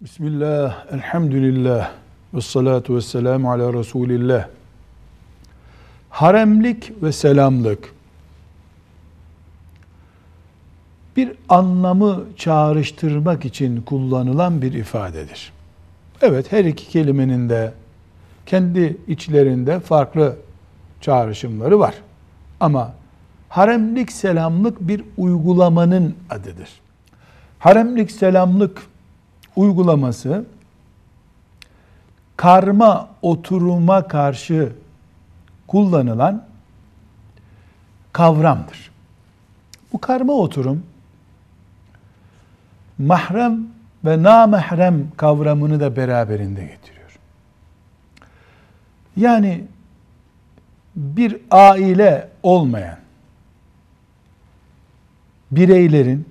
Bismillah, elhamdülillah, ve salatu ve selamu ala Resulillah. Haremlik ve selamlık bir anlamı çağrıştırmak için kullanılan bir ifadedir. Evet her iki kelimenin de kendi içlerinde farklı çağrışımları var. Ama haremlik selamlık bir uygulamanın adıdır. Haremlik selamlık uygulaması karma oturuma karşı kullanılan kavramdır. Bu karma oturum mahrem ve namahrem kavramını da beraberinde getiriyor. Yani bir aile olmayan bireylerin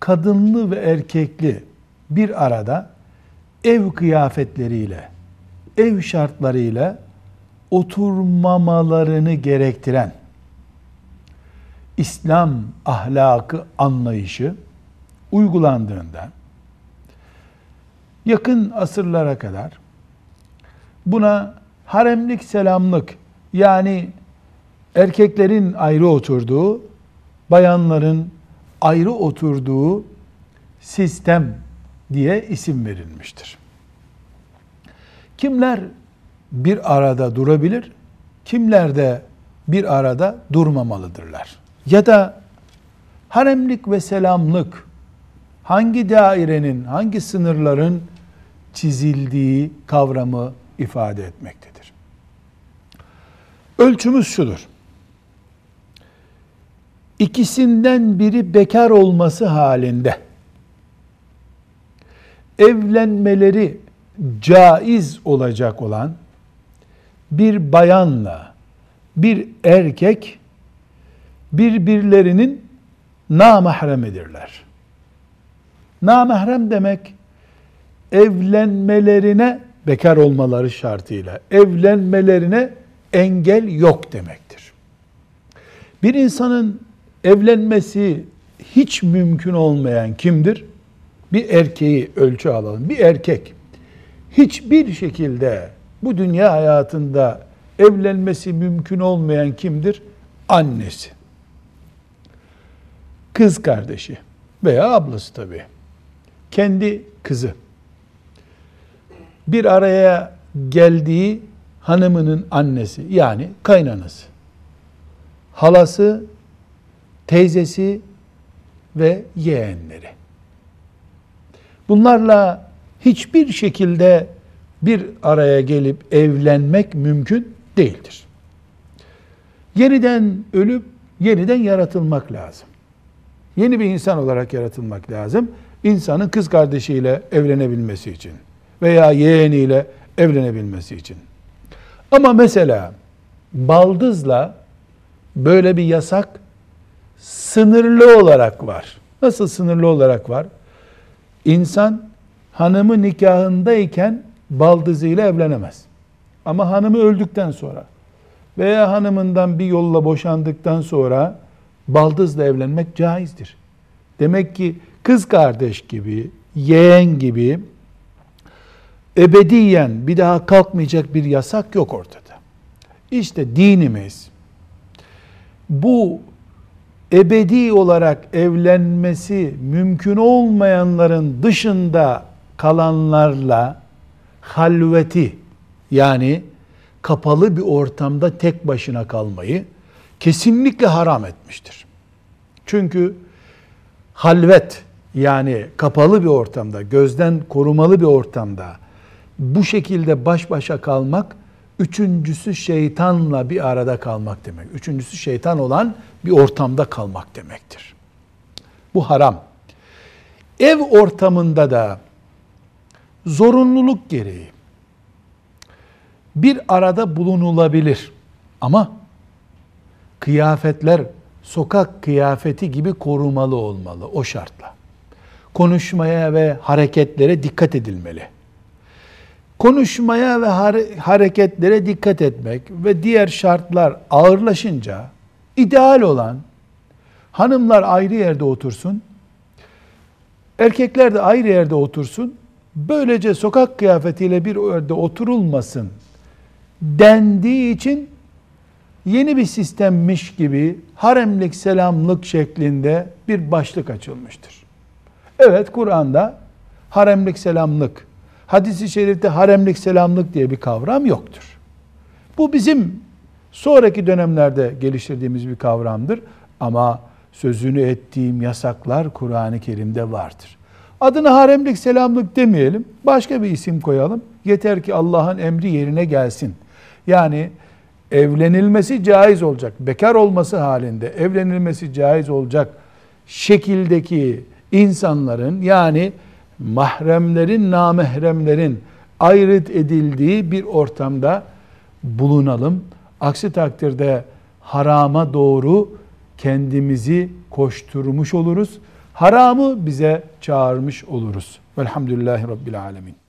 kadınlı ve erkekli bir arada ev kıyafetleriyle, ev şartlarıyla oturmamalarını gerektiren İslam ahlakı anlayışı uygulandığında yakın asırlara kadar buna haremlik selamlık yani erkeklerin ayrı oturduğu, bayanların ayrı oturduğu sistem diye isim verilmiştir. Kimler bir arada durabilir, kimler de bir arada durmamalıdırlar. Ya da haremlik ve selamlık hangi dairenin, hangi sınırların çizildiği kavramı ifade etmektedir. Ölçümüz şudur. İkisinden biri bekar olması halinde evlenmeleri caiz olacak olan bir bayanla bir erkek birbirlerinin namahremidirler. Namahrem demek evlenmelerine bekar olmaları şartıyla evlenmelerine engel yok demektir. Bir insanın evlenmesi hiç mümkün olmayan kimdir? Bir erkeği ölçü alalım. Bir erkek hiçbir şekilde bu dünya hayatında evlenmesi mümkün olmayan kimdir? Annesi. Kız kardeşi veya ablası tabii kendi kızı bir araya geldiği hanımının annesi yani kaynanası, halası, teyzesi ve yeğenleri. Bunlarla hiçbir şekilde bir araya gelip evlenmek mümkün değildir. Yeniden ölüp yeniden yaratılmak lazım. Yeni bir insan olarak yaratılmak lazım insanın kız kardeşiyle evlenebilmesi için veya yeğeniyle evlenebilmesi için. Ama mesela baldızla böyle bir yasak sınırlı olarak var. Nasıl sınırlı olarak var? İnsan hanımı nikahındayken baldızıyla evlenemez. Ama hanımı öldükten sonra veya hanımından bir yolla boşandıktan sonra baldızla evlenmek caizdir. Demek ki kız kardeş gibi, yeğen gibi ebediyen bir daha kalkmayacak bir yasak yok ortada. İşte dinimiz bu ebedi olarak evlenmesi mümkün olmayanların dışında kalanlarla halveti yani kapalı bir ortamda tek başına kalmayı kesinlikle haram etmiştir. Çünkü halvet yani kapalı bir ortamda, gözden korumalı bir ortamda bu şekilde baş başa kalmak, üçüncüsü şeytanla bir arada kalmak demek. Üçüncüsü şeytan olan bir ortamda kalmak demektir. Bu haram. Ev ortamında da zorunluluk gereği bir arada bulunulabilir. Ama kıyafetler sokak kıyafeti gibi korumalı olmalı o şartla konuşmaya ve hareketlere dikkat edilmeli. Konuşmaya ve hareketlere dikkat etmek ve diğer şartlar ağırlaşınca ideal olan hanımlar ayrı yerde otursun, erkekler de ayrı yerde otursun, böylece sokak kıyafetiyle bir yerde oturulmasın dendiği için yeni bir sistemmiş gibi haremlik selamlık şeklinde bir başlık açılmıştır. Evet Kur'an'da haremlik selamlık, hadisi şerifte haremlik selamlık diye bir kavram yoktur. Bu bizim sonraki dönemlerde geliştirdiğimiz bir kavramdır. Ama sözünü ettiğim yasaklar Kur'an-ı Kerim'de vardır. Adına haremlik selamlık demeyelim. Başka bir isim koyalım. Yeter ki Allah'ın emri yerine gelsin. Yani evlenilmesi caiz olacak. Bekar olması halinde evlenilmesi caiz olacak şekildeki insanların yani mahremlerin, namahremlerin ayrıt edildiği bir ortamda bulunalım. Aksi takdirde harama doğru kendimizi koşturmuş oluruz. Haramı bize çağırmış oluruz. Velhamdülillahi Rabbil Alemin.